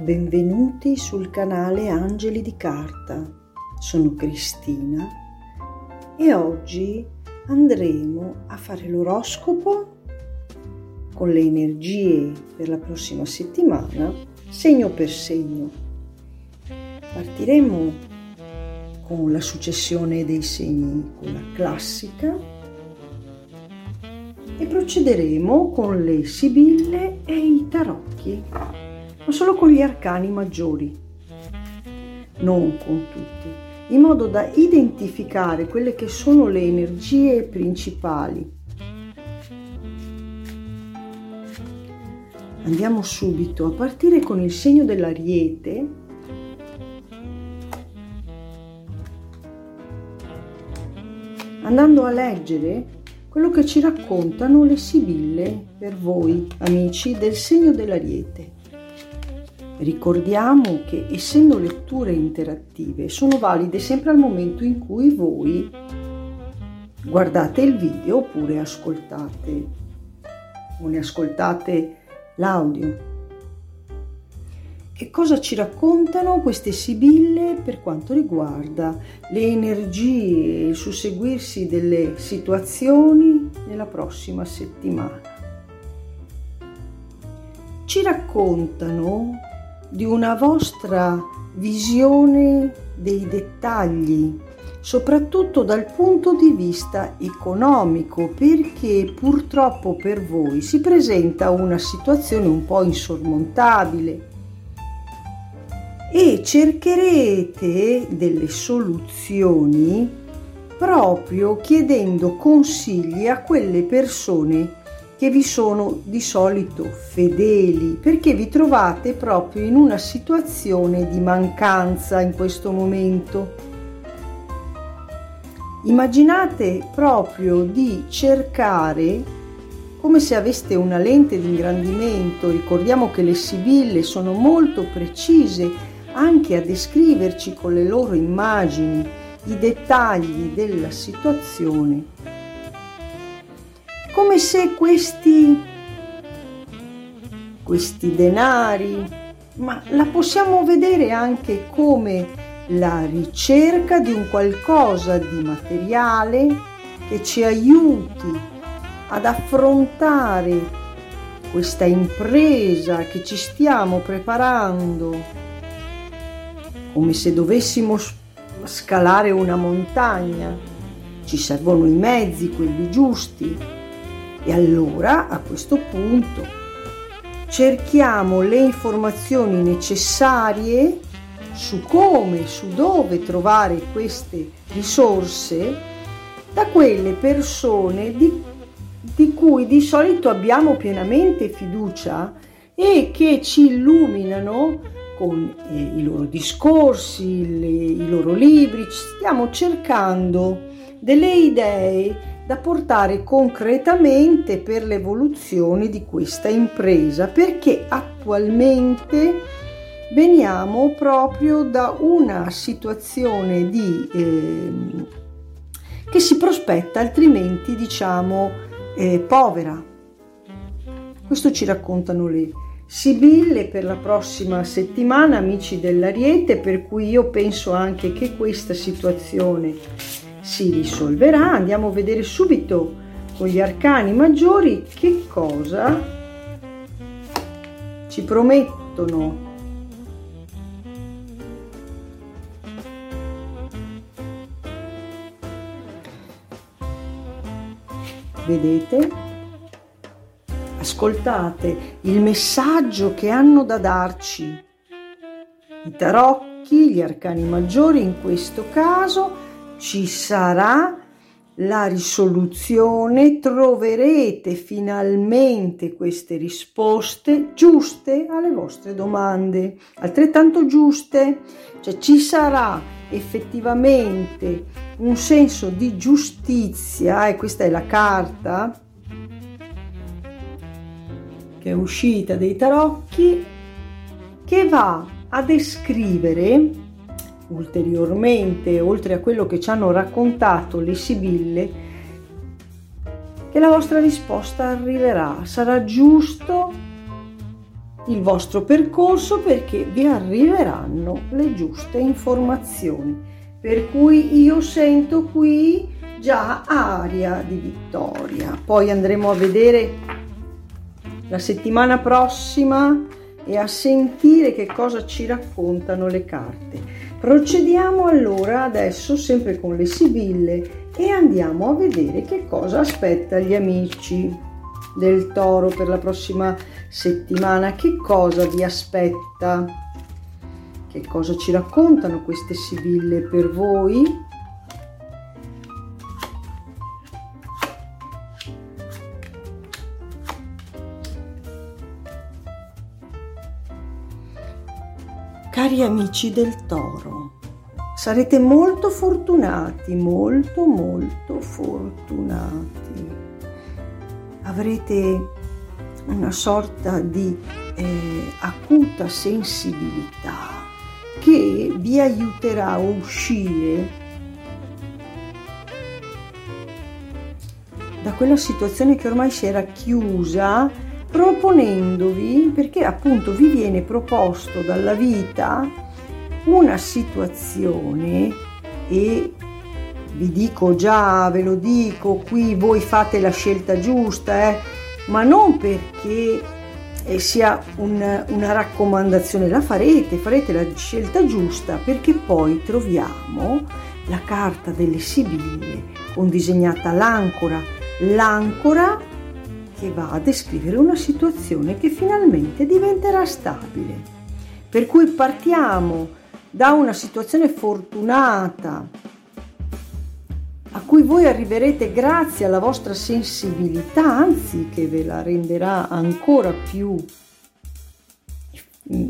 Benvenuti sul canale Angeli di Carta. Sono Cristina e oggi andremo a fare l'oroscopo con le energie per la prossima settimana, segno per segno. Partiremo con la successione dei segni, quella classica, e procederemo con le sibille e i tarocchi ma solo con gli arcani maggiori, non con tutti, in modo da identificare quelle che sono le energie principali. Andiamo subito a partire con il segno dell'ariete. Andando a leggere quello che ci raccontano le sibille per voi, amici del segno dell'ariete. Ricordiamo che essendo letture interattive sono valide sempre al momento in cui voi guardate il video oppure ascoltate o ne ascoltate l'audio. Che cosa ci raccontano queste sibille per quanto riguarda le energie e il susseguirsi delle situazioni nella prossima settimana? Ci raccontano di una vostra visione dei dettagli, soprattutto dal punto di vista economico, perché purtroppo per voi si presenta una situazione un po' insormontabile. E cercherete delle soluzioni proprio chiedendo consigli a quelle persone che vi sono di solito fedeli, perché vi trovate proprio in una situazione di mancanza in questo momento. Immaginate proprio di cercare, come se aveste una lente di ingrandimento, ricordiamo che le sibille sono molto precise anche a descriverci con le loro immagini i dettagli della situazione come se questi, questi denari, ma la possiamo vedere anche come la ricerca di un qualcosa di materiale che ci aiuti ad affrontare questa impresa che ci stiamo preparando, come se dovessimo scalare una montagna. Ci servono i mezzi, quelli giusti, e allora a questo punto cerchiamo le informazioni necessarie su come, su dove trovare queste risorse da quelle persone di, di cui di solito abbiamo pienamente fiducia e che ci illuminano con eh, i loro discorsi, le, i loro libri, stiamo cercando delle idee da portare concretamente per l'evoluzione di questa impresa perché attualmente veniamo proprio da una situazione di, eh, che si prospetta altrimenti diciamo eh, povera. Questo ci raccontano le Sibille per la prossima settimana, amici dell'Ariete, per cui io penso anche che questa situazione si risolverà. Andiamo a vedere subito con gli arcani maggiori che cosa ci promettono. Vedete? Ascoltate il messaggio che hanno da darci i tarocchi, gli arcani maggiori in questo caso ci sarà la risoluzione, troverete finalmente queste risposte giuste alle vostre domande, altrettanto giuste, cioè ci sarà effettivamente un senso di giustizia e questa è la carta che è uscita dei tarocchi che va a descrivere ulteriormente, oltre a quello che ci hanno raccontato le Sibille, che la vostra risposta arriverà. Sarà giusto il vostro percorso perché vi arriveranno le giuste informazioni. Per cui io sento qui già aria di vittoria. Poi andremo a vedere la settimana prossima e a sentire che cosa ci raccontano le carte. Procediamo allora adesso sempre con le sibille e andiamo a vedere che cosa aspetta gli amici del toro per la prossima settimana. Che cosa vi aspetta? Che cosa ci raccontano queste sibille per voi? Cari amici del toro, sarete molto fortunati, molto molto fortunati. Avrete una sorta di eh, acuta sensibilità che vi aiuterà a uscire da quella situazione che ormai si era chiusa proponendovi, perché appunto vi viene proposto dalla vita una situazione e vi dico già, ve lo dico, qui voi fate la scelta giusta, eh, ma non perché eh, sia un, una raccomandazione, la farete, farete la scelta giusta perché poi troviamo la carta delle Sibille con disegnata l'ancora, l'ancora che va a descrivere una situazione che finalmente diventerà stabile. Per cui partiamo da una situazione fortunata a cui voi arriverete grazie alla vostra sensibilità, anzi che ve la renderà ancora più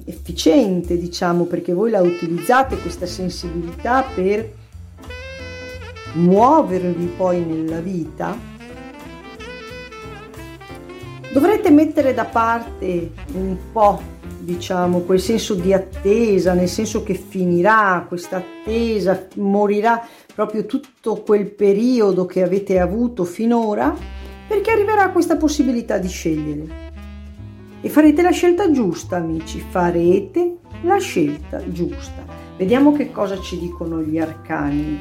efficiente, diciamo, perché voi la utilizzate questa sensibilità per muovervi poi nella vita Dovrete mettere da parte un po', diciamo, quel senso di attesa, nel senso che finirà questa attesa, morirà proprio tutto quel periodo che avete avuto finora, perché arriverà questa possibilità di scegliere. E farete la scelta giusta, amici, farete la scelta giusta. Vediamo che cosa ci dicono gli arcani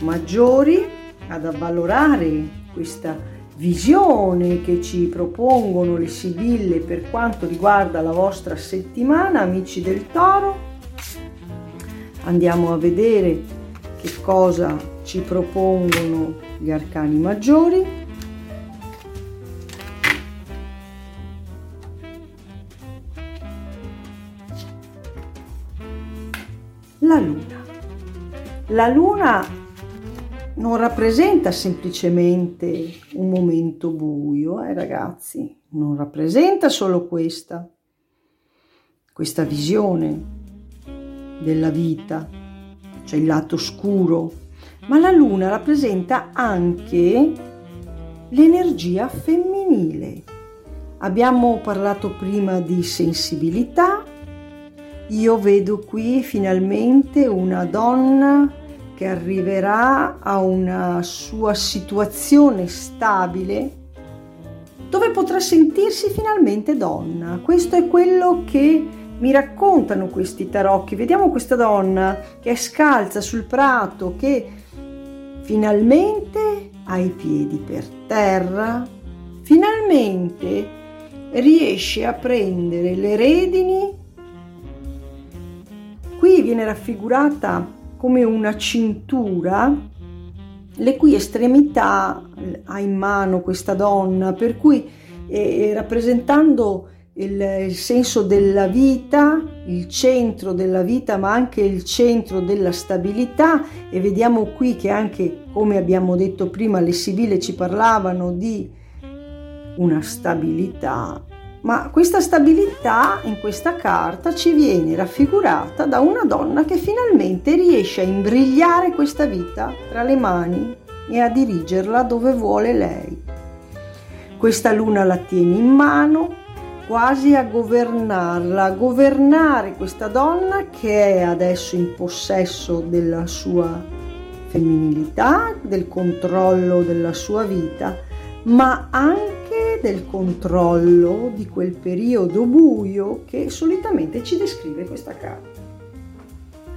maggiori ad avvalorare questa visione che ci propongono le sibille per quanto riguarda la vostra settimana, amici del toro. Andiamo a vedere che cosa ci propongono gli arcani maggiori. La luna. La luna non rappresenta semplicemente un momento buio, eh ragazzi, non rappresenta solo questa, questa visione della vita, cioè il lato scuro, ma la luna rappresenta anche l'energia femminile. Abbiamo parlato prima di sensibilità, io vedo qui finalmente una donna che arriverà a una sua situazione stabile dove potrà sentirsi finalmente donna. Questo è quello che mi raccontano questi tarocchi. Vediamo questa donna che è scalza sul prato, che finalmente ha i piedi per terra, finalmente riesce a prendere le redini. Qui viene raffigurata come una cintura le cui estremità ha in mano questa donna, per cui eh, rappresentando il, il, senso della vita, il centro della vita, ma anche il centro della stabilità e vediamo qui che anche, come abbiamo detto prima, le sibille ci parlavano di una stabilità ma questa stabilità in questa carta ci viene raffigurata da una donna che finalmente riesce a imbrigliare questa vita tra le mani e a dirigerla dove vuole lei. Questa luna la tiene in mano, quasi a governarla, a governare questa donna che è adesso in possesso della sua femminilità, del controllo della sua vita, ma anche del controllo di quel periodo buio che solitamente ci descrive questa carta.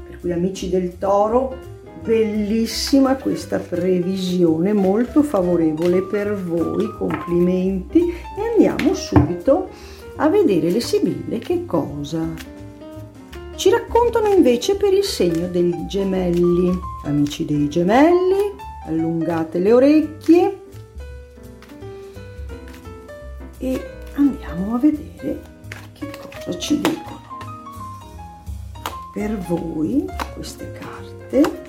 Per cui amici del toro, bellissima questa previsione, molto favorevole per voi, complimenti e andiamo subito a vedere le sibille che cosa ci raccontano invece per il segno dei gemelli. Amici dei gemelli, allungate le orecchie e andiamo a vedere che cosa ci dicono. Per voi queste carte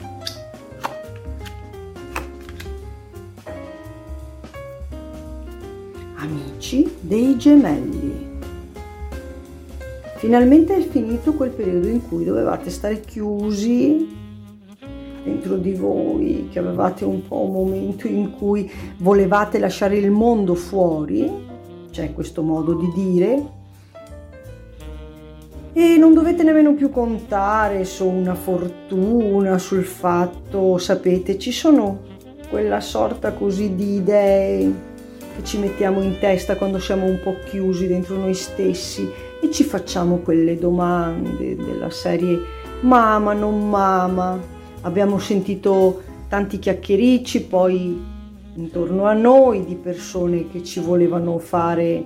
amici dei gemelli. Finalmente è finito quel periodo in cui dovevate stare chiusi dentro di voi, che avevate un po' un momento in cui volevate lasciare il mondo fuori, c'è questo modo di dire, e non dovete nemmeno più contare su una fortuna, sul fatto, sapete, ci sono quella sorta così di idee che ci mettiamo in testa quando siamo un po' chiusi dentro noi stessi e ci facciamo quelle domande della serie mama, non mama. Abbiamo sentito tanti chiacchiericci poi intorno a noi di persone che ci volevano fare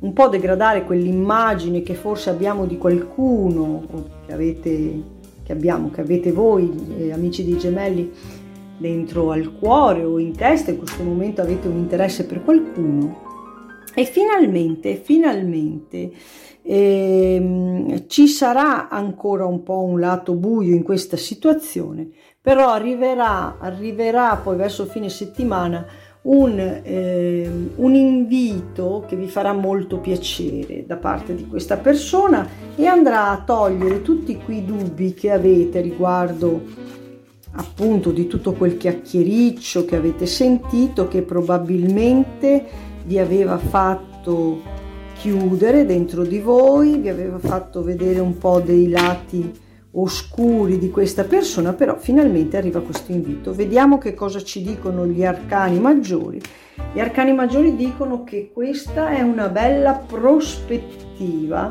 un po' degradare quell'immagine che forse abbiamo di qualcuno che avete, che abbiamo, che avete voi, eh, amici dei gemelli, dentro al cuore o in testa, in questo momento avete un interesse per qualcuno. E finalmente, finalmente ehm, ci sarà ancora un po' un lato buio in questa situazione, però arriverà, arriverà poi verso fine settimana un, eh, un, invito che vi farà molto piacere da parte di questa persona e andrà a togliere tutti quei dubbi che avete riguardo appunto di tutto quel chiacchiericcio che avete sentito che probabilmente vi aveva fatto chiudere dentro di voi, vi aveva fatto vedere un po' dei lati oscuri di questa persona, però finalmente arriva questo invito. Vediamo che cosa ci dicono gli arcani maggiori. Gli arcani maggiori dicono che questa è una bella prospettiva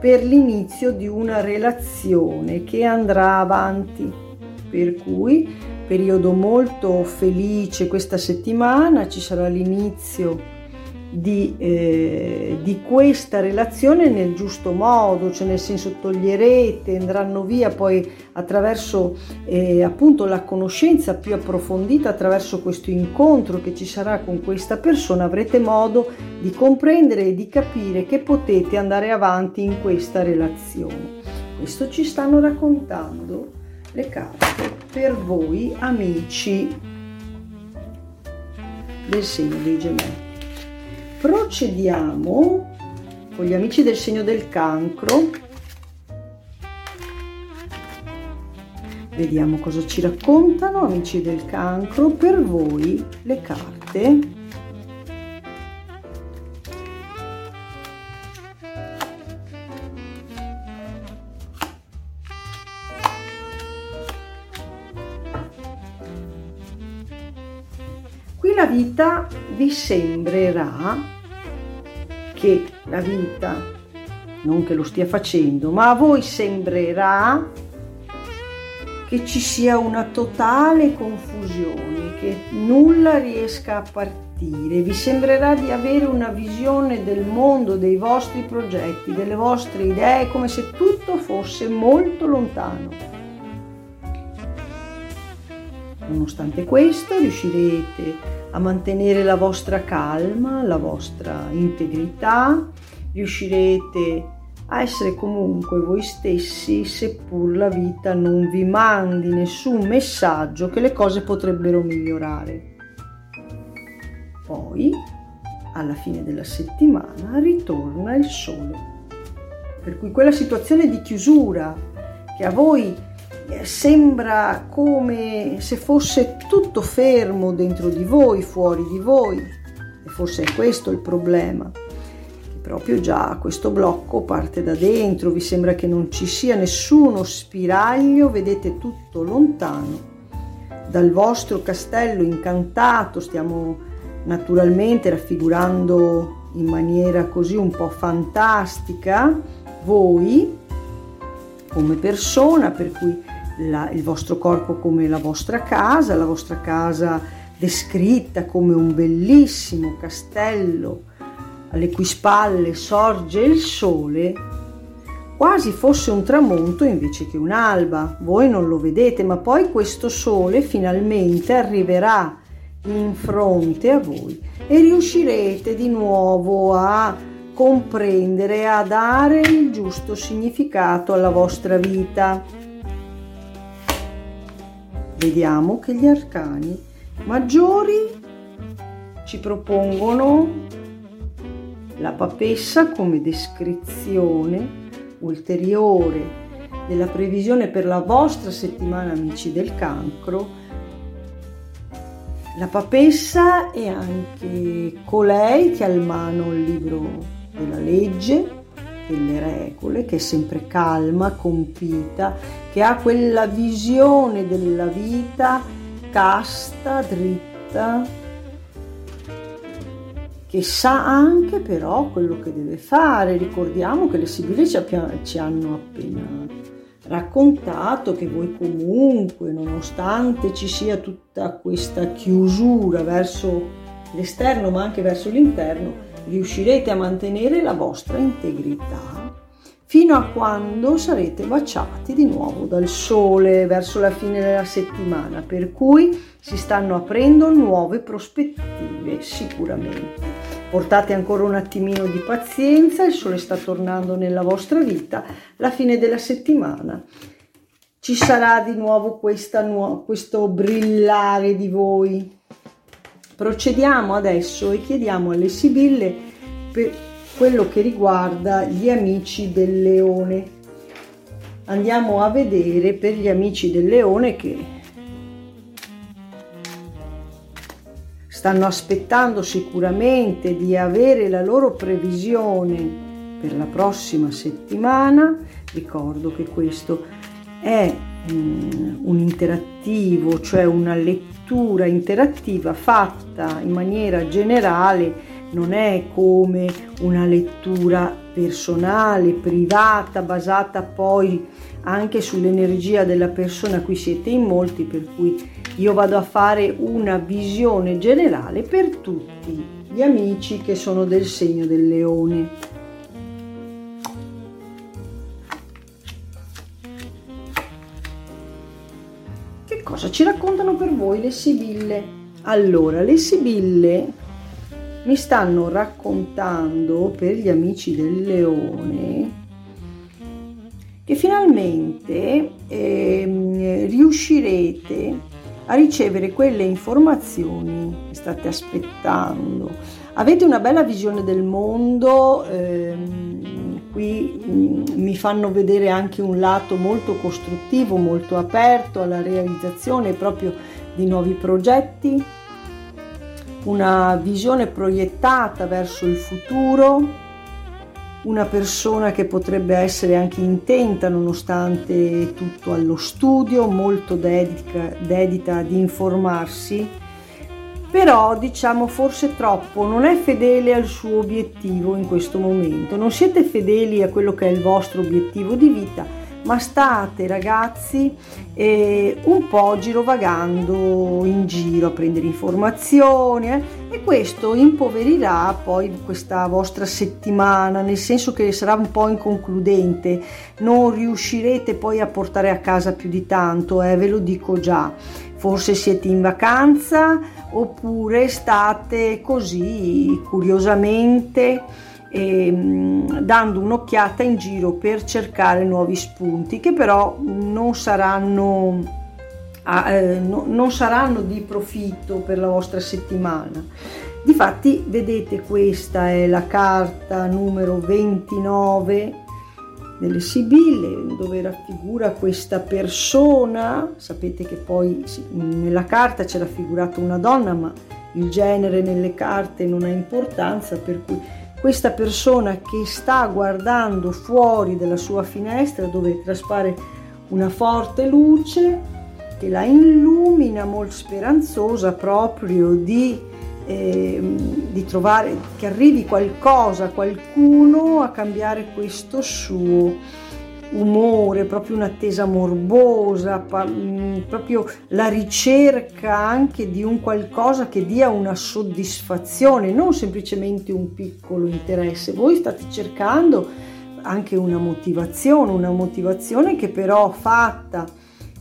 per l'inizio di una relazione che andrà avanti per cui periodo molto felice questa settimana, ci sarà l'inizio di, eh, di, questa relazione nel giusto modo, cioè nel senso toglierete, andranno via poi attraverso eh, appunto la conoscenza più approfondita, attraverso questo incontro che ci sarà con questa persona, avrete modo di comprendere e di capire che potete andare avanti in questa relazione. Questo ci stanno raccontando le carte per voi amici del segno dei gemelli. Procediamo con gli amici del segno del cancro. Vediamo cosa ci raccontano amici del cancro per voi le carte la vita vi sembrerà che la vita, non che lo stia facendo, ma a voi sembrerà che ci sia una totale confusione, che nulla riesca a partire, vi sembrerà di avere una visione del mondo, dei vostri progetti, delle vostre idee, come se tutto fosse molto lontano. Nonostante questo riuscirete a mantenere la vostra calma, la vostra integrità, riuscirete a essere comunque voi stessi seppur la vita non vi mandi nessun messaggio che le cose potrebbero migliorare. Poi, alla fine della settimana, ritorna il sole. Per cui quella situazione di chiusura che a voi sembra come se fosse tutto fermo dentro di voi, fuori di voi. E forse è questo il problema. Che proprio già questo blocco parte da dentro, vi sembra che non ci sia nessuno spiraglio, vedete tutto lontano. Dal vostro castello incantato stiamo naturalmente raffigurando in maniera così un po' fantastica voi come persona, per cui la, il vostro corpo come la vostra casa, la vostra casa descritta come un bellissimo castello alle cui spalle sorge il sole, quasi fosse un tramonto invece che un'alba. Voi non lo vedete, ma poi questo sole finalmente arriverà in fronte a voi e riuscirete di nuovo a comprendere, a dare il giusto significato alla vostra vita. Vediamo che gli arcani maggiori ci propongono la papessa come descrizione ulteriore della previsione per la vostra settimana amici del cancro. La papessa è anche colei che ha in mano il libro della legge, delle regole, che è sempre calma, compita, che ha quella visione della vita casta, dritta, che sa anche però quello che deve fare. Ricordiamo che le Sibille ci, ci hanno appena raccontato che voi comunque, nonostante ci sia tutta questa chiusura verso l'esterno ma anche verso l'interno, riuscirete a mantenere la vostra integrità fino a quando sarete baciati di nuovo dal sole verso la fine della settimana, per cui si stanno aprendo nuove prospettive sicuramente. Portate ancora un attimino di pazienza, il sole sta tornando nella vostra vita, la fine della settimana ci sarà di nuovo questa, questo brillare di voi. Procediamo adesso e chiediamo alle Sibille per quello che riguarda gli amici del leone. Andiamo a vedere per gli amici del leone che stanno aspettando sicuramente di avere la loro previsione per la prossima settimana. Ricordo che questo è um, un interattivo, cioè una lettura interattiva fatta in maniera generale non è come una lettura personale, privata, basata poi anche sull'energia della persona, qui siete in molti, per cui io vado a fare una visione generale per tutti gli amici che sono del segno del leone. Cosa ci raccontano per voi le Sibille? Allora, le Sibille mi stanno raccontando per gli amici del leone che finalmente eh, riuscirete a ricevere quelle informazioni che state aspettando. Avete una bella visione del mondo, ehm, qui mm, mi fanno vedere anche un lato molto costruttivo, molto aperto alla realizzazione proprio di nuovi progetti una visione proiettata verso il futuro, una persona che potrebbe essere anche intenta nonostante tutto allo studio, molto dedica, dedita ad informarsi, però diciamo forse troppo non è fedele al suo obiettivo in questo momento, non siete fedeli a quello che è il vostro obiettivo di vita ma state ragazzi eh, un po' girovagando in giro a prendere informazioni eh, e questo impoverirà poi questa vostra settimana, nel senso che sarà un po' inconcludente, non riuscirete poi a portare a casa più di tanto, eh, ve lo dico già. Forse siete in vacanza oppure state così curiosamente e, mm, dando un'occhiata in giro per cercare nuovi spunti che però non saranno, eh, no, non saranno di profitto per la vostra settimana. Difatti vedete questa è la carta numero 29 delle Sibille dove raffigura questa persona, sapete che poi nella carta c'è raffigurata una donna ma il genere nelle carte non ha importanza per cui questa persona che sta guardando fuori dalla sua finestra dove traspare una forte luce che la illumina molto speranzosa proprio di eh, di trovare che arrivi qualcosa, qualcuno a cambiare questo suo umore, proprio un'attesa morbosa, mm, proprio la ricerca anche di un qualcosa che dia una soddisfazione, non semplicemente un piccolo interesse. Voi state cercando anche una motivazione, una motivazione che però fatta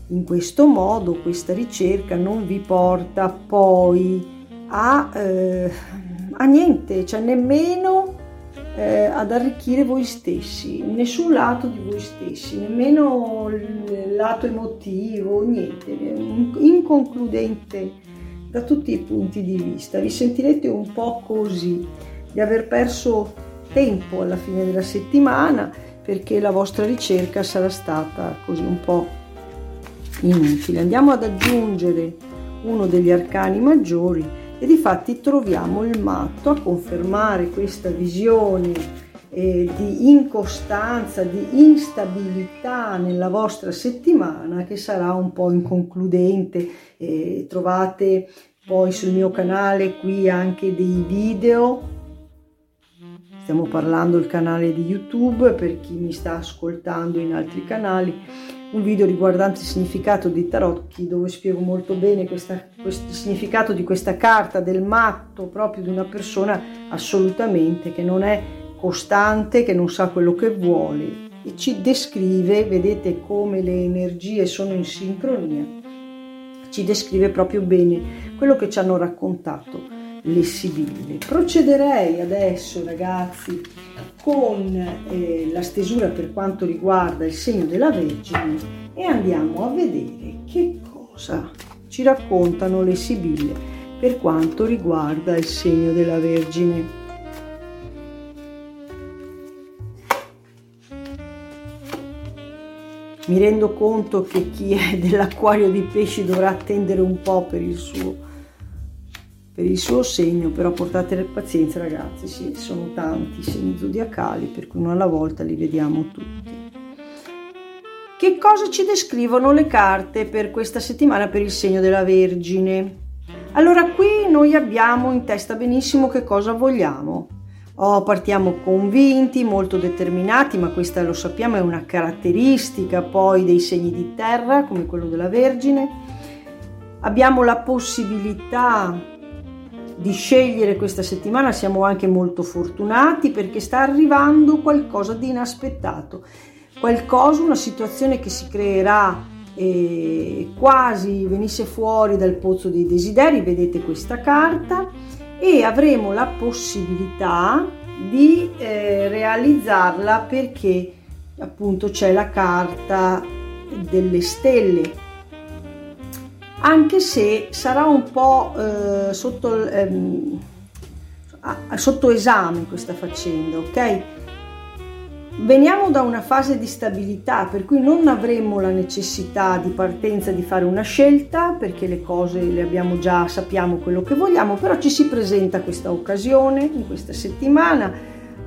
in questo modo, questa ricerca non vi porta poi a, eh, a niente, cioè nemmeno eh, ad arricchire voi stessi, nessun lato di voi stessi, nemmeno il lato emotivo, niente, inconcludente da tutti i punti di vista. Vi sentirete un po' così, di aver perso tempo alla fine della settimana perché la vostra ricerca sarà stata così un po' inutile. Andiamo ad aggiungere uno degli arcani maggiori e di fatti troviamo il matto a confermare questa visione eh, di incostanza, di instabilità nella vostra settimana che sarà un po' inconcludente. Eh, trovate poi sul mio canale qui anche dei video. Stiamo parlando del canale di YouTube per chi mi sta ascoltando in altri canali un video riguardante il significato dei tarocchi dove spiego molto bene questa, questo, il significato di questa carta del matto proprio di una persona assolutamente che non è costante, che non sa quello che vuole. E ci descrive, vedete come le energie sono in sincronia, ci descrive proprio bene quello che ci hanno raccontato le sibille. Procederei adesso ragazzi con eh, la stesura per quanto riguarda il segno della Vergine e andiamo a vedere che cosa ci raccontano le sibille per quanto riguarda il segno della Vergine. Mi rendo conto che chi è dell'acquario di pesci dovrà attendere un po' per il suo per il suo segno, però portate pazienza ragazzi, sì, sono tanti segni zodiacali, per cui uno alla volta li vediamo tutti. Che cosa ci descrivono le carte per questa settimana per il segno della Vergine? Allora qui noi abbiamo in testa benissimo che cosa vogliamo. Oh, partiamo convinti, molto determinati, ma questa lo sappiamo è una caratteristica poi dei segni di terra, come quello della Vergine. Abbiamo la possibilità di scegliere questa settimana siamo anche molto fortunati perché sta arrivando qualcosa di inaspettato, qualcosa, una situazione che si creerà eh, quasi venisse fuori dal pozzo dei desideri, vedete questa carta, e avremo la possibilità di eh, realizzarla perché appunto c'è la carta delle stelle anche se sarà un po' eh, sotto, ehm, sotto esame questa faccenda, ok? Veniamo da una fase di stabilità per cui non avremo la necessità di partenza di fare una scelta perché le cose le abbiamo già, sappiamo quello che vogliamo, però ci si presenta questa occasione in questa settimana,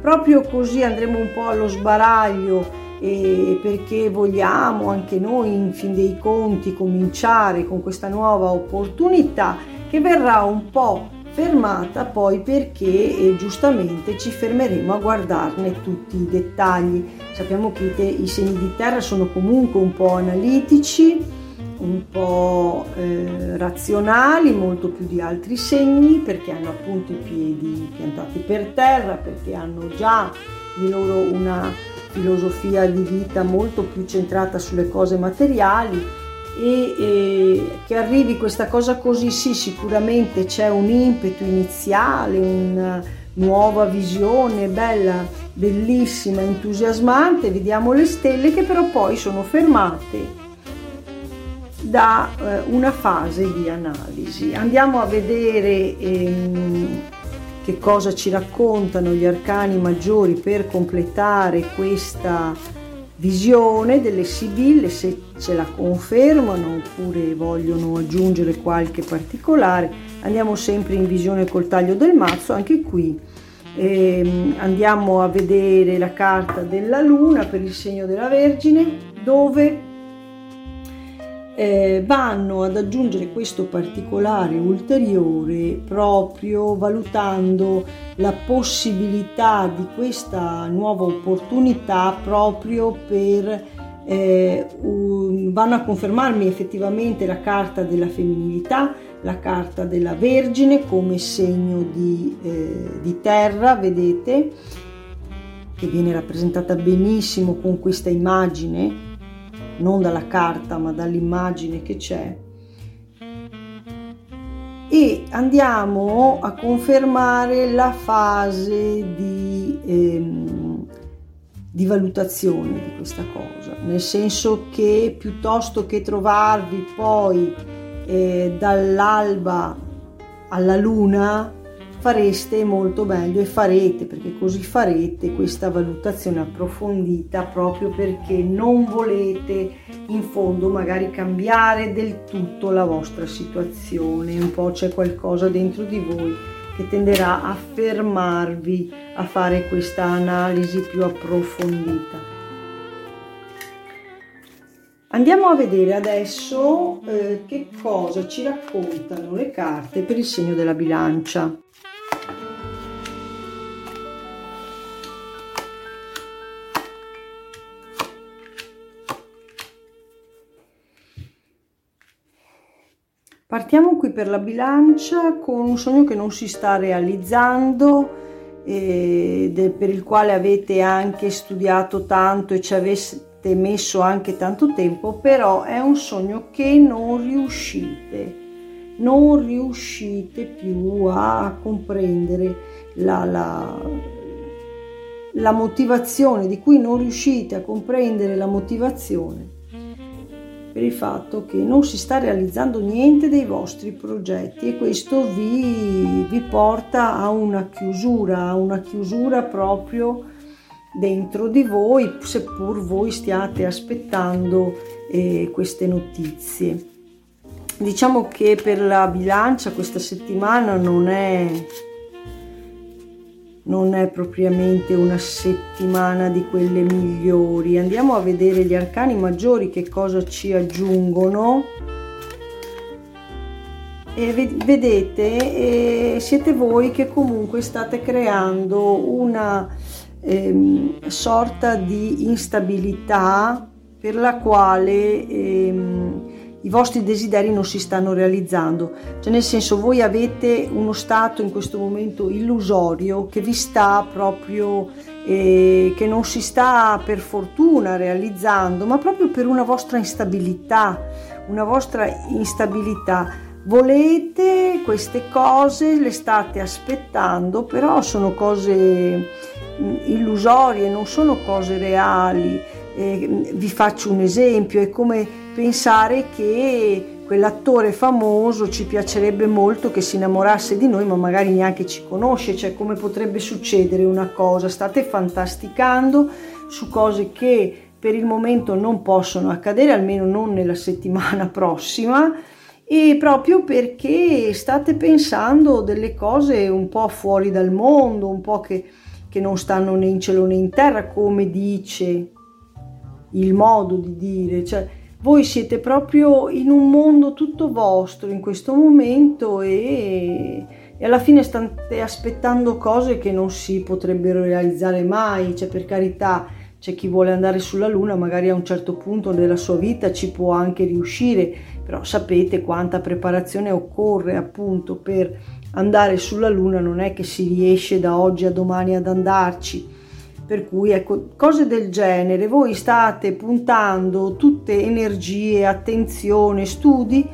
proprio così andremo un po' allo sbaraglio e perché vogliamo anche noi in fin dei conti cominciare con questa nuova opportunità che verrà un po' fermata poi perché eh, giustamente ci fermeremo a guardarne tutti i dettagli. Sappiamo che i, segni di terra sono comunque un po' analitici, un po' eh, razionali, molto più di altri segni perché hanno appunto i piedi piantati per terra, perché hanno già di loro una filosofia di vita molto più centrata sulle cose materiali e, e, che arrivi questa cosa così, sì, sicuramente c'è un impeto iniziale, una nuova visione bella, bellissima, entusiasmante, vediamo le stelle che però poi sono fermate da eh, una fase di analisi. Andiamo a vedere ehm, che cosa ci raccontano gli arcani maggiori per completare questa visione delle sibille, se ce la confermano oppure vogliono aggiungere qualche particolare. Andiamo sempre in visione col taglio del mazzo, anche qui eh, andiamo a vedere la carta della luna per il segno della Vergine dove eh, vanno ad aggiungere questo particolare ulteriore proprio valutando la possibilità di questa nuova opportunità proprio per eh, un, vanno a confermarmi effettivamente la carta della femminilità, la carta della Vergine come segno di, eh, di terra, vedete, che viene rappresentata benissimo con questa immagine non dalla carta ma dall'immagine che c'è. E andiamo a confermare la fase di, ehm, di valutazione di questa cosa, nel senso che piuttosto che trovarvi poi eh, dall'alba alla luna fareste molto meglio e farete perché così farete questa valutazione approfondita proprio perché non volete in fondo magari cambiare del tutto la vostra situazione un po' c'è qualcosa dentro di voi che tenderà a fermarvi a fare questa analisi più approfondita Andiamo a vedere adesso eh, che cosa ci raccontano le carte per il segno della bilancia. Partiamo qui per la bilancia con un sogno che non si sta realizzando, eh, per il quale avete anche studiato tanto e ci avete messo anche tanto tempo, però è un sogno che non riuscite, non riuscite più a comprendere la, la, la motivazione, di cui non riuscite a comprendere la motivazione per il fatto che non si sta realizzando niente dei vostri progetti e questo vi, vi porta a una chiusura, a una chiusura proprio dentro di voi, seppur voi stiate aspettando eh, queste notizie. Diciamo che per la bilancia questa settimana non è non è propriamente una settimana di quelle migliori. Andiamo a vedere gli arcani maggiori che cosa ci aggiungono. E vedete, eh, siete voi che comunque state creando una eh, sorta di instabilità per la quale eh, i vostri desideri non si stanno realizzando, cioè nel senso voi avete uno stato in questo momento illusorio che vi sta proprio, eh, che non si sta per fortuna realizzando, ma proprio per una vostra instabilità, una vostra instabilità. Volete queste cose, le state aspettando, però sono cose mm, illusorie, non sono cose reali. Eh, vi faccio un esempio, è come pensare che quell'attore famoso ci piacerebbe molto che si innamorasse di noi ma magari neanche ci conosce, cioè come potrebbe succedere una cosa, state fantasticando su cose che per il momento non possono accadere, almeno non nella settimana prossima e proprio perché state pensando delle cose un po' fuori dal mondo, un po' che, che non stanno né in cielo né in terra, come dice il modo di dire, cioè voi siete proprio in un mondo tutto vostro in questo momento e, e, alla fine state aspettando cose che non si potrebbero realizzare mai, cioè per carità c'è chi vuole andare sulla luna, magari a un certo punto della sua vita ci può anche riuscire, però sapete quanta preparazione occorre appunto per andare sulla luna, non è che si riesce da oggi a domani ad andarci per cui ecco, cose del genere, voi state puntando tutte energie, attenzione, studi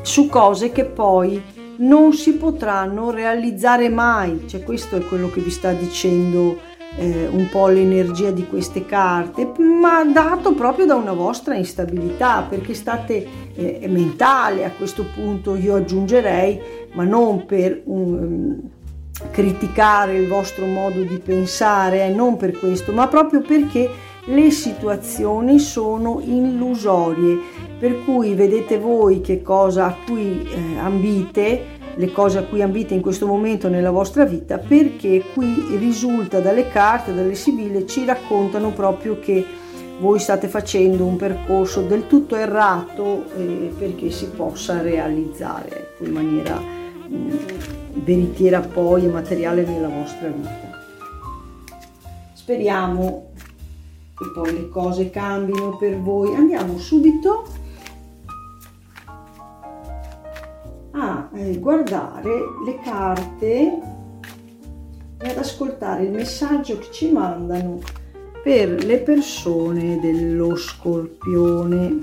su cose che poi non si potranno realizzare mai. Cioè, questo è quello che vi sta dicendo eh, un po' l'energia di queste carte, ma dato proprio da una vostra instabilità, perché state eh, mentale a questo punto, io aggiungerei, ma non per un criticare il vostro modo di pensare, eh, non per questo, ma proprio perché le situazioni sono illusorie, per cui vedete voi che cosa a cui eh, ambite, le cose a cui ambite in questo momento nella vostra vita, perché qui risulta dalle carte, dalle sibille, ci raccontano proprio che voi state facendo un percorso del tutto errato eh, perché si possa realizzare in maniera mh, mm, veritiera poi e materiale nella vostra vita. Speriamo che poi le cose cambino per voi. Andiamo subito a eh, guardare le carte e ad ascoltare il messaggio che ci mandano per le persone dello scorpione.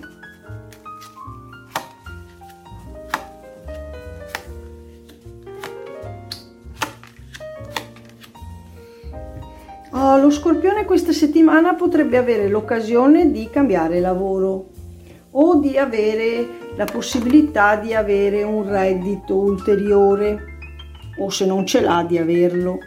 Oh, lo scorpione questa settimana potrebbe avere l'occasione di cambiare lavoro o di avere la possibilità di avere un reddito ulteriore o se non ce l'ha di averlo.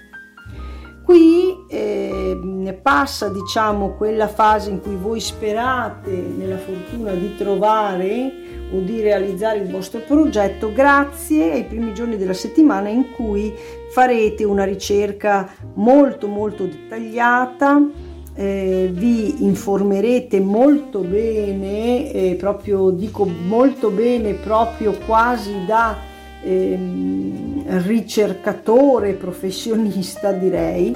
Qui eh, passa diciamo quella fase in cui voi sperate nella fortuna di trovare o di realizzare il vostro progetto grazie ai primi giorni della settimana in cui farete una ricerca molto molto dettagliata eh, vi informerete molto bene eh, proprio dico molto bene proprio quasi da ehm, ricercatore professionista direi,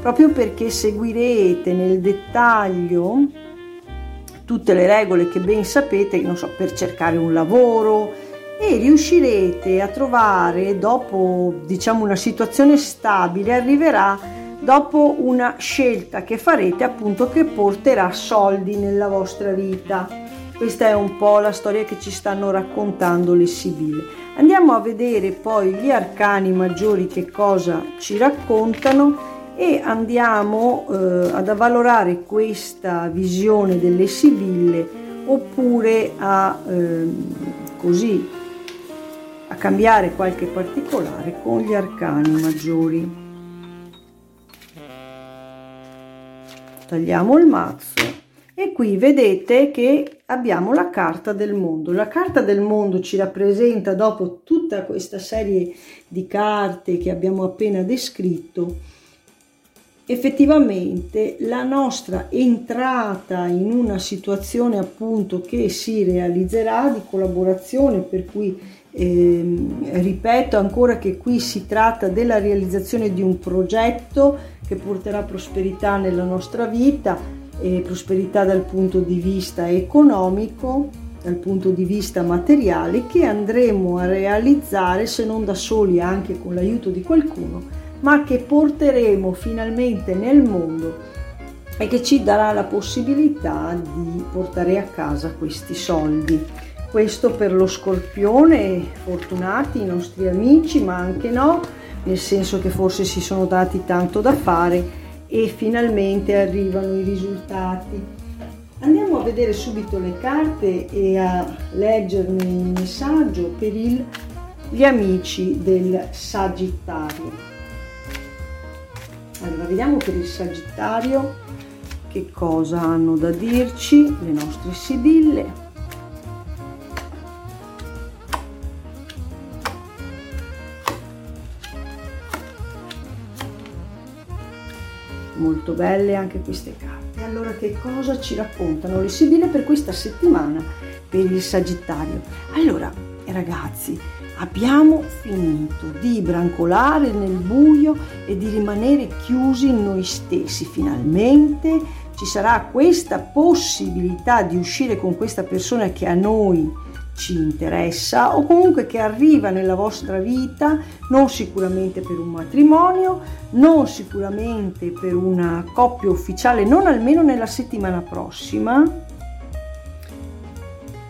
proprio perché seguirete nel dettaglio tutte le regole che ben sapete, non so, per cercare un lavoro e riuscirete a trovare dopo, diciamo, una situazione stabile, arriverà dopo una scelta che farete appunto che porterà soldi nella vostra vita. Questa è un po' la storia che ci stanno raccontando le Sibille. Andiamo a vedere poi gli arcani maggiori che cosa ci raccontano e andiamo eh, ad avvalorare questa visione delle Sibille oppure a eh, così a cambiare qualche particolare con gli arcani maggiori. Tagliamo il mazzo e qui vedete che abbiamo la carta del mondo. La carta del mondo ci rappresenta dopo tutta questa serie di carte che abbiamo appena descritto effettivamente la nostra entrata in una situazione appunto che si realizzerà di collaborazione per cui eh, ripeto ancora che qui si tratta della realizzazione di un progetto che porterà prosperità nella nostra vita e prosperità dal punto di vista economico, dal punto di vista materiale che andremo a realizzare se non da soli anche con l'aiuto di qualcuno, ma che porteremo finalmente nel mondo e che ci darà la possibilità di portare a casa questi soldi. Questo per lo scorpione, fortunati i nostri amici, ma anche no, nel senso che forse si sono dati tanto da fare e finalmente arrivano i risultati. Andiamo a vedere subito le carte e a leggerne il messaggio per il, gli amici del Sagittario. Allora, vediamo per il Sagittario che cosa hanno da dirci le nostre sibille. Molto belle anche queste carte. Allora che cosa ci raccontano le Sibille per questa settimana per il Sagittario? Allora ragazzi abbiamo finito di brancolare nel buio e di rimanere chiusi in noi stessi. Finalmente ci sarà questa possibilità di uscire con questa persona che a noi ci interessa o comunque che arriva nella vostra vita non sicuramente per un matrimonio, non sicuramente per una coppia ufficiale, non almeno nella settimana prossima,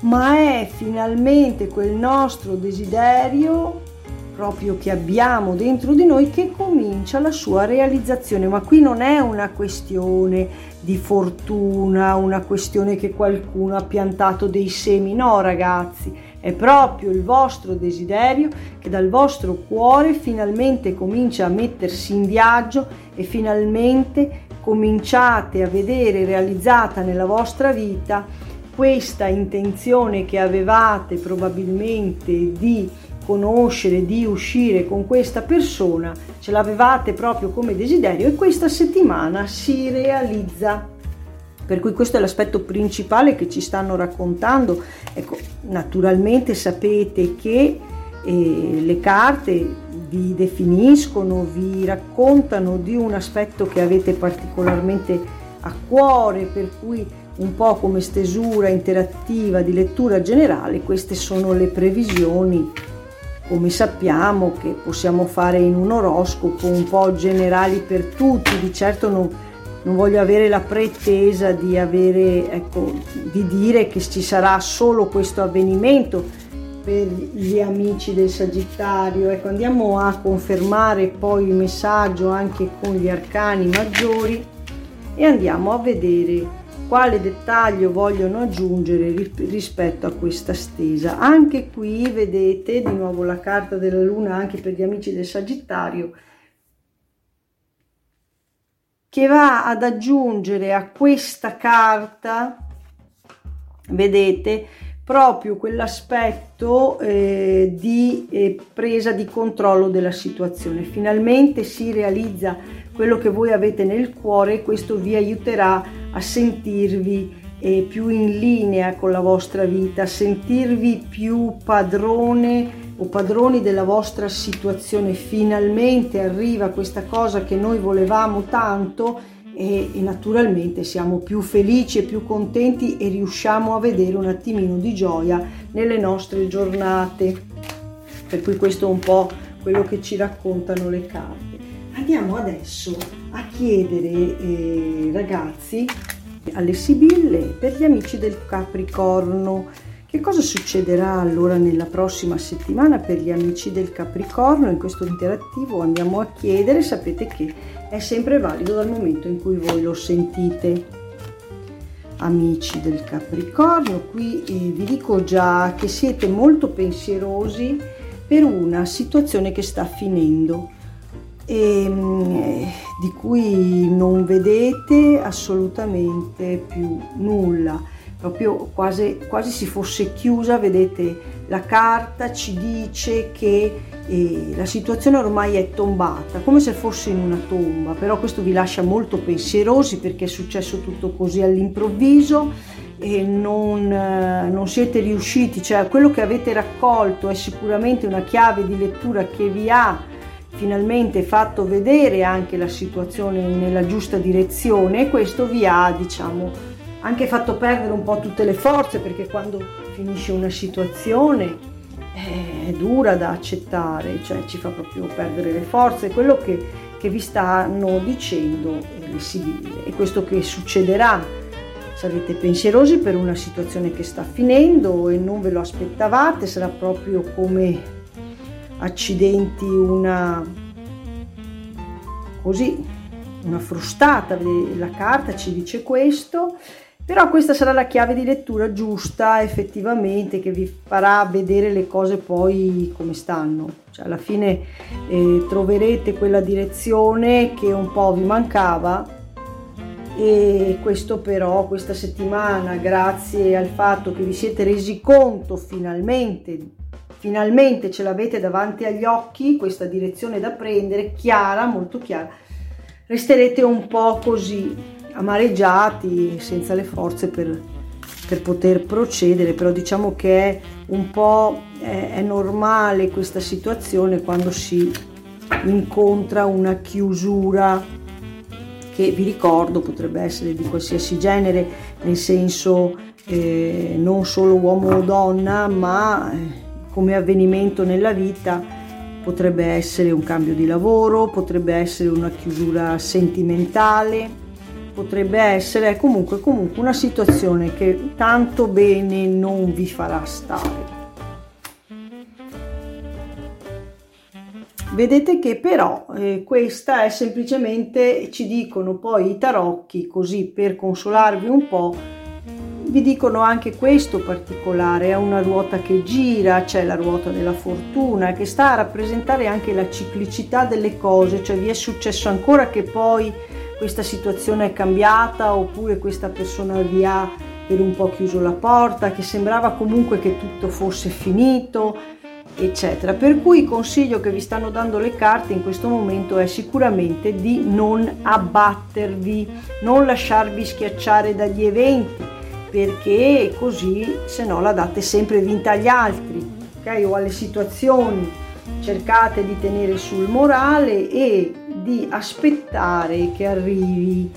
ma è finalmente quel nostro desiderio proprio che abbiamo dentro di noi che comincia la sua realizzazione. Ma qui non è una questione di fortuna, una questione che qualcuno ha piantato dei semi, no ragazzi, è proprio il vostro desiderio che dal vostro cuore finalmente comincia a mettersi in viaggio e finalmente cominciate a vedere realizzata nella vostra vita questa intenzione che avevate probabilmente di conoscere, di uscire con questa persona, ce l'avevate proprio come desiderio e questa settimana si realizza. Per cui questo è l'aspetto principale che ci stanno raccontando. Ecco, naturalmente sapete che eh, le carte vi definiscono, vi raccontano di un aspetto che avete particolarmente a cuore, per cui un po' come stesura interattiva di lettura generale, queste sono le previsioni, come sappiamo, che possiamo fare in un oroscopo un po' generali per tutti, di certo non non voglio avere la pretesa di, avere, ecco, di dire che ci sarà solo questo avvenimento per gli amici del Sagittario. Ecco, andiamo a confermare poi il messaggio anche con gli arcani maggiori e andiamo a vedere quale dettaglio vogliono aggiungere rispetto a questa stesa. Anche qui vedete di nuovo la carta della luna anche per gli amici del Sagittario che va ad aggiungere a questa carta, vedete, proprio quell'aspetto eh, di eh, presa di controllo della situazione. Finalmente si realizza quello che voi avete nel cuore e questo vi aiuterà a sentirvi eh, più in linea con la vostra vita, a sentirvi più padrone o padroni della vostra situazione. Finalmente arriva questa cosa che noi volevamo tanto e, e, naturalmente siamo più felici e più contenti e riusciamo a vedere un attimino di gioia nelle nostre giornate. Per cui questo è un po' quello che ci raccontano le carte. Andiamo adesso a chiedere, eh, ragazzi, alle Sibille per gli amici del Capricorno che cosa succederà allora nella prossima settimana per gli amici del Capricorno? In questo interattivo andiamo a chiedere, sapete che è sempre valido dal momento in cui voi lo sentite. Amici del Capricorno, qui eh, vi dico già che siete molto pensierosi per una situazione che sta finendo e ehm, di cui non vedete assolutamente più nulla. Proprio quasi, quasi si fosse chiusa, vedete la carta ci dice che eh, la situazione ormai è tombata, come se fosse in una tomba, però questo vi lascia molto pensierosi perché è successo tutto così all'improvviso e non, eh, non siete riusciti, cioè quello che avete raccolto è sicuramente una chiave di lettura che vi ha finalmente fatto vedere anche la situazione nella giusta direzione e questo vi ha diciamo anche fatto perdere un po' tutte le forze perché quando finisce una situazione eh, è dura da accettare, cioè ci fa proprio perdere le forze, quello che, che vi stanno dicendo le sibille e questo che succederà. Sarete pensierosi per una situazione che sta finendo e non ve lo aspettavate, sarà proprio come accidenti una così una frustata, la carta ci dice questo però questa sarà la chiave di lettura giusta effettivamente che vi farà vedere le cose poi come stanno. Cioè, alla fine eh, troverete quella direzione che un po' vi mancava e questo però questa settimana grazie al fatto che vi siete resi conto finalmente finalmente ce l'avete davanti agli occhi questa direzione da prendere chiara molto chiara. Resterete un po' così amareggiati, senza le forze per, per poter procedere, però diciamo che è un po' è, è normale questa situazione quando si incontra una chiusura che vi ricordo potrebbe essere di qualsiasi genere, nel senso eh, non solo uomo o donna, ma eh, come avvenimento nella vita potrebbe essere un cambio di lavoro, potrebbe essere una chiusura sentimentale, potrebbe essere comunque, comunque una situazione che tanto bene non vi farà stare. Vedete che però eh, questa è semplicemente, ci dicono poi i tarocchi, così per consolarvi un po', vi dicono anche questo particolare, è una ruota che gira, c'è la ruota della fortuna che sta a rappresentare anche la ciclicità delle cose, cioè vi è successo ancora che poi questa situazione è cambiata oppure questa persona vi ha per un po' chiuso la porta, che sembrava comunque che tutto fosse finito eccetera. Per cui il consiglio che vi stanno dando le carte in questo momento è sicuramente di non abbattervi, non lasciarvi schiacciare dagli eventi, perché così se no la date sempre vinta agli altri, ok? O alle situazioni. Cercate di tenere sul morale e di aspettare che arrivi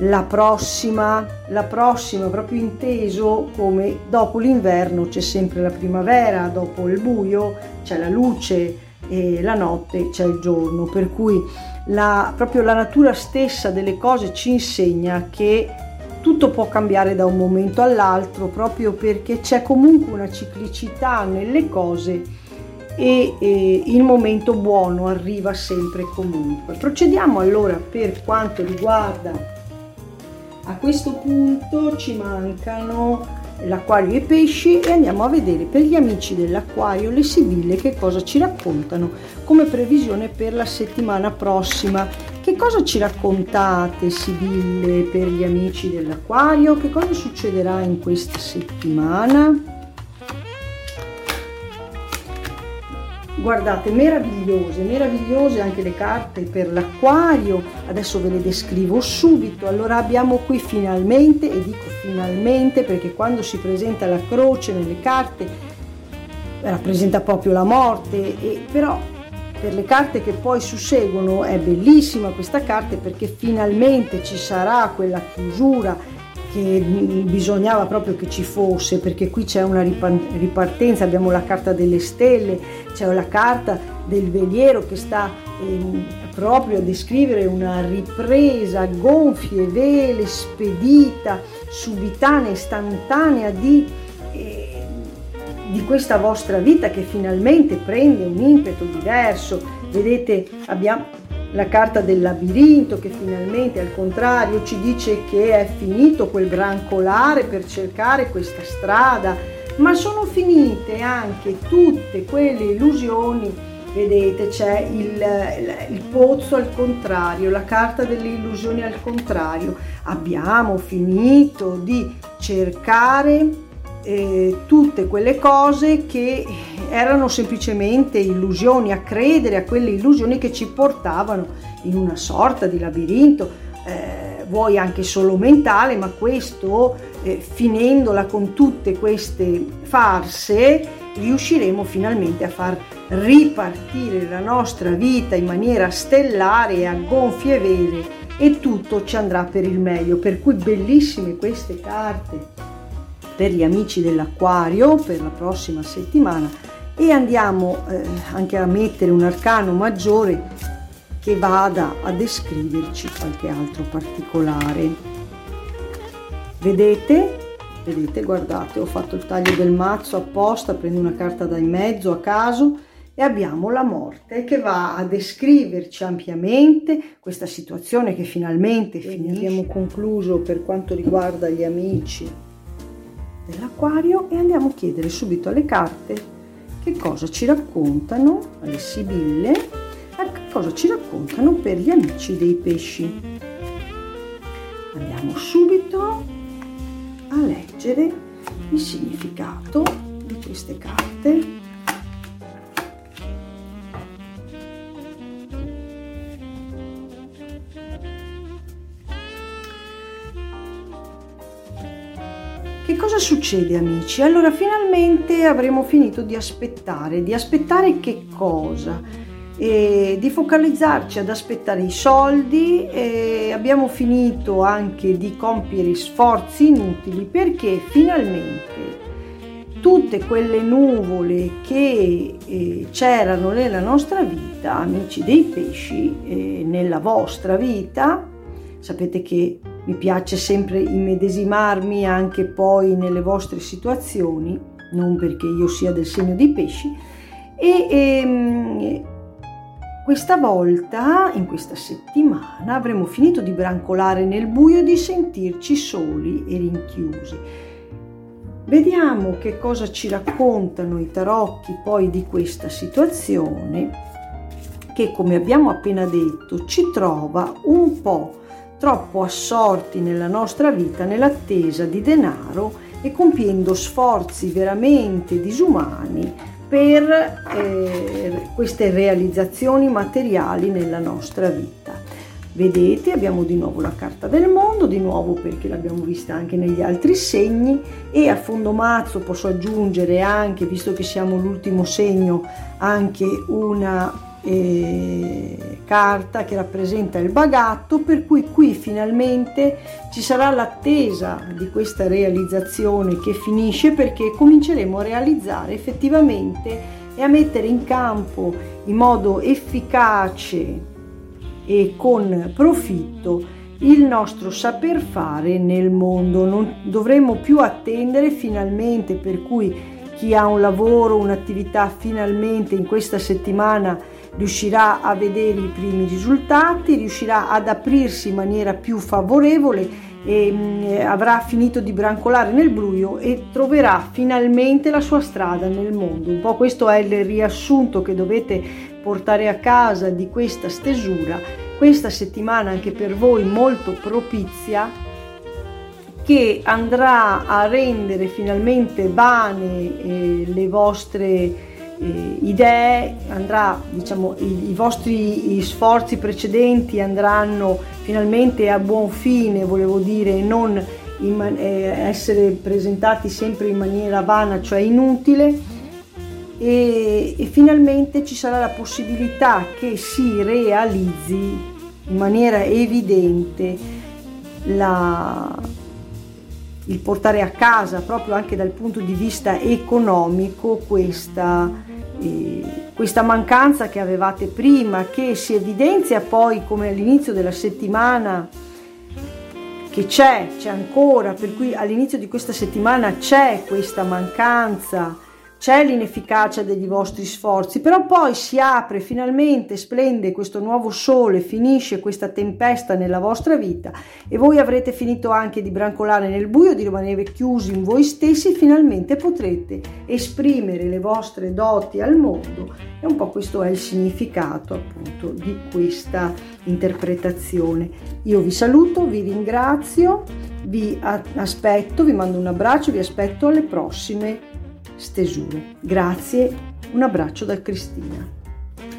la prossima, la prossima proprio inteso come dopo l'inverno c'è sempre la primavera, dopo il buio c'è la luce e la notte c'è il giorno, per cui la, proprio la natura stessa delle cose ci insegna che tutto può cambiare da un momento all'altro proprio perché c'è comunque una ciclicità nelle cose e, e il momento buono arriva sempre e comunque. Procediamo allora per quanto riguarda a questo punto ci mancano l'acquario e i pesci e andiamo a vedere per gli amici dell'acquario le sibille che cosa ci raccontano come previsione per la settimana prossima. Che cosa ci raccontate sibille per gli amici dell'acquario? Che cosa succederà in questa settimana? guardate meravigliose meravigliose anche le carte per l'acquario adesso ve le descrivo subito allora abbiamo qui finalmente e dico finalmente perché quando si presenta la croce nelle carte rappresenta proprio la morte e però per le carte che poi susseguono è bellissima questa carta perché finalmente ci sarà quella chiusura che bisognava proprio che ci fosse perché qui c'è una ripartenza, abbiamo la carta delle stelle, c'è la carta del veliero che sta eh, proprio a descrivere una ripresa gonfie, vele, spedita, subitanea, istantanea di, eh, di questa vostra vita che finalmente prende un impeto diverso. Vedete, abbiamo, la carta del labirinto che finalmente al contrario ci dice che è finito quel brancolare per cercare questa strada, ma sono finite anche tutte quelle illusioni. Vedete, c'è il, il pozzo al contrario, la carta delle illusioni al contrario. Abbiamo finito di cercare eh, tutte quelle cose che erano semplicemente illusioni, a credere a quelle illusioni che ci portavano in una sorta di labirinto, eh, vuoi anche solo mentale, ma questo, eh, finendola con tutte queste farse, riusciremo finalmente a far ripartire la nostra vita in maniera stellare e a gonfie vele e tutto ci andrà per il meglio. Per cui bellissime queste carte per gli amici dell'acquario per la prossima settimana e andiamo eh, anche a mettere un arcano maggiore che vada a descriverci qualche altro particolare. Vedete? Vedete, guardate, ho fatto il taglio del mazzo apposta, prendo una carta dal mezzo a caso e abbiamo la morte che va a descriverci ampiamente questa situazione che finalmente finisce. Abbiamo concluso per quanto riguarda gli amici dell'acquario e andiamo a chiedere subito alle carte che cosa ci raccontano, alle sibille, che cosa ci raccontano per gli amici dei pesci. Andiamo subito a leggere il significato di queste carte cosa succede amici? Allora finalmente avremo finito di aspettare, di aspettare che cosa? E di focalizzarci ad aspettare i soldi e abbiamo finito anche di compiere sforzi inutili perché finalmente tutte quelle nuvole che eh, c'erano nella nostra vita, amici dei pesci, eh, nella vostra vita, sapete che mi piace sempre immedesimarmi anche poi nelle vostre situazioni, non perché io sia del segno di pesci, e ehm, questa volta, in questa settimana, avremo finito di brancolare nel buio e di sentirci soli e rinchiusi. Vediamo che cosa ci raccontano i tarocchi poi di questa situazione che, come abbiamo appena detto, ci trova un po' troppo assorti nella nostra vita nell'attesa di denaro e compiendo sforzi veramente disumani per eh, queste realizzazioni materiali nella nostra vita. Vedete, abbiamo di nuovo la carta del mondo, di nuovo perché l'abbiamo vista anche negli altri segni e a fondo mazzo posso aggiungere anche, visto che siamo l'ultimo segno, anche una eh, carta che rappresenta il bagatto, per cui qui finalmente ci sarà l'attesa di questa realizzazione che finisce perché cominceremo a realizzare effettivamente e a mettere in campo in modo efficace e con profitto il nostro saper fare nel mondo. Non dovremmo più attendere finalmente per cui chi ha un lavoro, un'attività finalmente in questa settimana riuscirà a vedere i primi risultati, riuscirà ad aprirsi in maniera più favorevole e mm, avrà finito di brancolare nel buio e troverà finalmente la sua strada nel mondo. Un po' questo è il riassunto che dovete portare a casa di questa stesura, questa settimana anche per voi molto propizia che andrà a rendere finalmente vane eh, le vostre eh, idee, andrà, diciamo, i, i vostri sforzi precedenti andranno finalmente a buon fine, volevo dire, non in, eh, essere presentati sempre in maniera vana, cioè inutile. E, e finalmente ci sarà la possibilità che si realizzi in maniera evidente la, il portare a casa proprio anche dal punto di vista economico questa, questa mancanza che avevate prima, che si evidenzia poi come all'inizio della settimana che c'è, c'è ancora, per cui all'inizio di questa settimana c'è questa mancanza c'è l'inefficacia degli vostri sforzi, però poi si apre finalmente, splende questo nuovo sole, finisce questa tempesta nella vostra vita e voi avrete finito anche di brancolare nel buio, di rimanere chiusi in voi stessi, finalmente potrete esprimere le vostre doti al mondo e un po' questo è il significato appunto di questa interpretazione. Io vi saluto, vi ringrazio, vi aspetto, vi mando un abbraccio, vi aspetto alle prossime stesure. Grazie, un abbraccio da Cristina.